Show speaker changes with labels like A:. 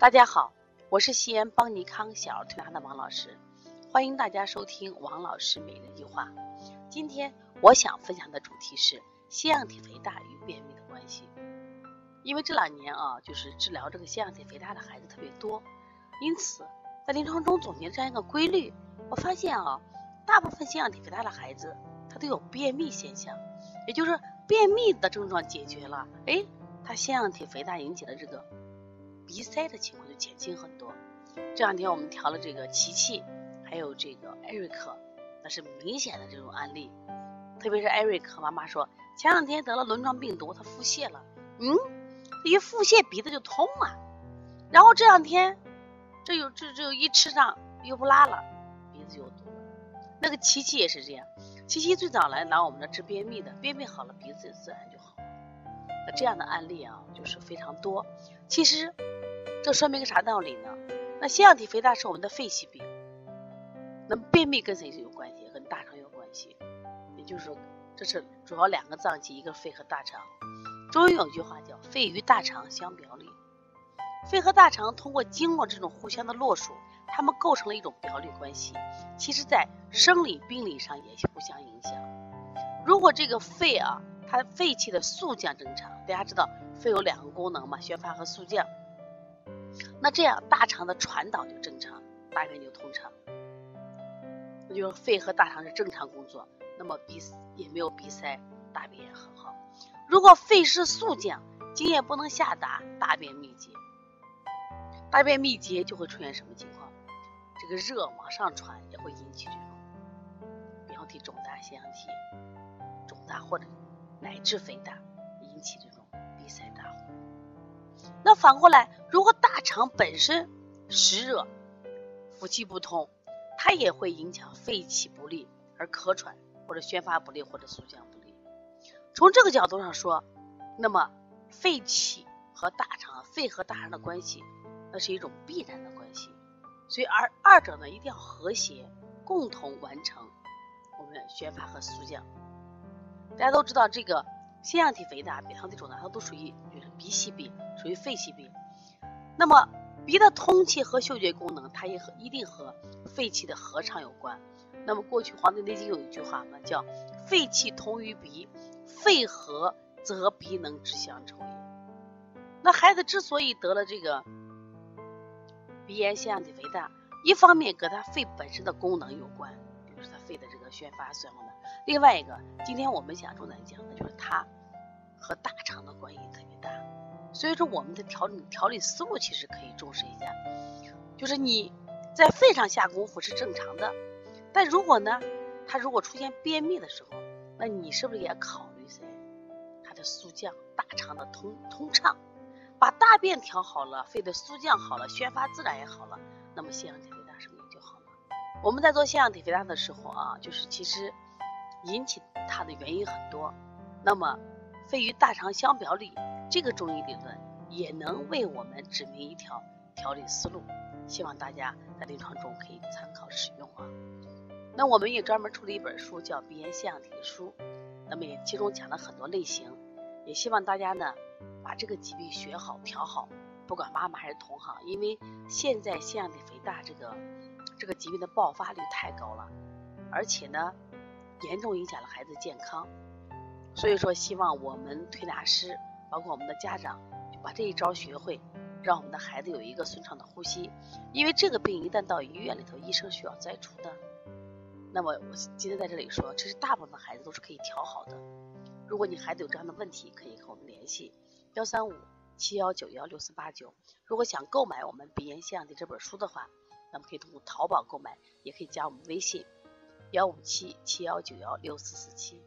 A: 大家好，我是西安邦尼康小儿推拿的王老师，欢迎大家收听王老师每日一句话。今天我想分享的主题是腺样体肥大与便秘的关系。因为这两年啊，就是治疗这个腺样体肥大的孩子特别多，因此在临床中总结这样一个规律，我发现啊，大部分腺样体肥大的孩子他都有便秘现象，也就是便秘的症状解决了，哎，他腺样体肥大引起的这个。鼻塞的情况就减轻很多。这两天我们调了这个琪琪，还有这个艾瑞克，那是明显的这种案例。特别是艾瑞克，妈妈说前两天得了轮状病毒，他腹泻了，嗯，一腹泻鼻子就痛啊。然后这两天，这有这这一吃上又不拉了，鼻子就堵了。那个琪琪也是这样，琪琪最早来拿我们的治便秘的，便秘好了，鼻子自然就好。那这样的案例啊，就是非常多。其实。这说明个啥道理呢？那腺样体肥大是我们的肺系病，那么便秘跟谁是有关系？跟大肠有关系。也就是说，这是主要两个脏器，一个肺和大肠。中医有句话叫“肺与大肠相表里”，肺和大肠通过经络这种互相的络属，它们构成了一种表里关系。其实，在生理病理上也互相影响。如果这个肺啊，它肺气的速降正常，大家知道肺有两个功能嘛，宣发和速降。那这样大肠的传导就正常，大便就通畅，那就是肺和大肠是正常工作，那么鼻也没有鼻塞，大便也很好。如果肺是速降，津液不能下达，大便秘结，大便秘结就会出现什么情况？这个热往上传也会引起这种扁桃体肿大、腺样体肿大或者乃至肥大，引起这种鼻塞大呼。那反过来，如果大肠本身湿热、腑气不通，它也会影响肺气不利而咳喘，或者宣发不利，或者速降不利。从这个角度上说，那么肺气和大肠、肺和大肠的关系，那是一种必然的关系。所以，二二者呢一定要和谐，共同完成我们宣发和速降。大家都知道这个。腺样体肥大、扁桃体肿大，它都属于就是鼻系病，属于肺系病。那么鼻的通气和嗅觉功能，它也和一定和肺气的合畅有关。那么过去《黄帝内经》有一句话嘛，叫“肺气通于鼻，肺和则鼻能之相抽也”。那孩子之所以得了这个鼻炎、腺样体肥大，一方面跟他肺本身的功能有关，比如说他肺的这个宣发什么的。另外一个，今天我们想重点讲的就是它和大肠的关系特别大，所以说我们的调理调理思路其实可以重视一下，就是你在肺上下功夫是正常的，但如果呢，他如果出现便秘的时候，那你是不是也考虑噻？他的速降，大肠的通通畅，把大便调好了，肺的速降好了，宣发自然也好了，那么腺样体肥大是不是也就好了？我们在做腺样体肥大的时候啊，就是其实。引起它的原因很多，那么肺与大肠相表里，这个中医理论也能为我们指明一条调理思路，希望大家在临床中可以参考使用啊。那我们也专门出了一本书，叫《鼻炎腺样体的书》，那么也其中讲了很多类型，也希望大家呢把这个疾病学好调好，不管妈妈还是同行，因为现在腺样体肥大这个这个疾病的爆发率太高了，而且呢。严重影响了孩子健康，所以说希望我们推拿师，包括我们的家长，就把这一招学会，让我们的孩子有一个顺畅的呼吸。因为这个病一旦到医院里头，医生需要摘除的。那么我今天在这里说，其实大部分孩子都是可以调好的。如果你孩子有这样的问题，可以和我们联系幺三五七幺九幺六四八九。如果想购买我们鼻炎腺样体这本书的话，那么可以通过淘宝购买，也可以加我们微信。幺五七七幺九幺六四四七。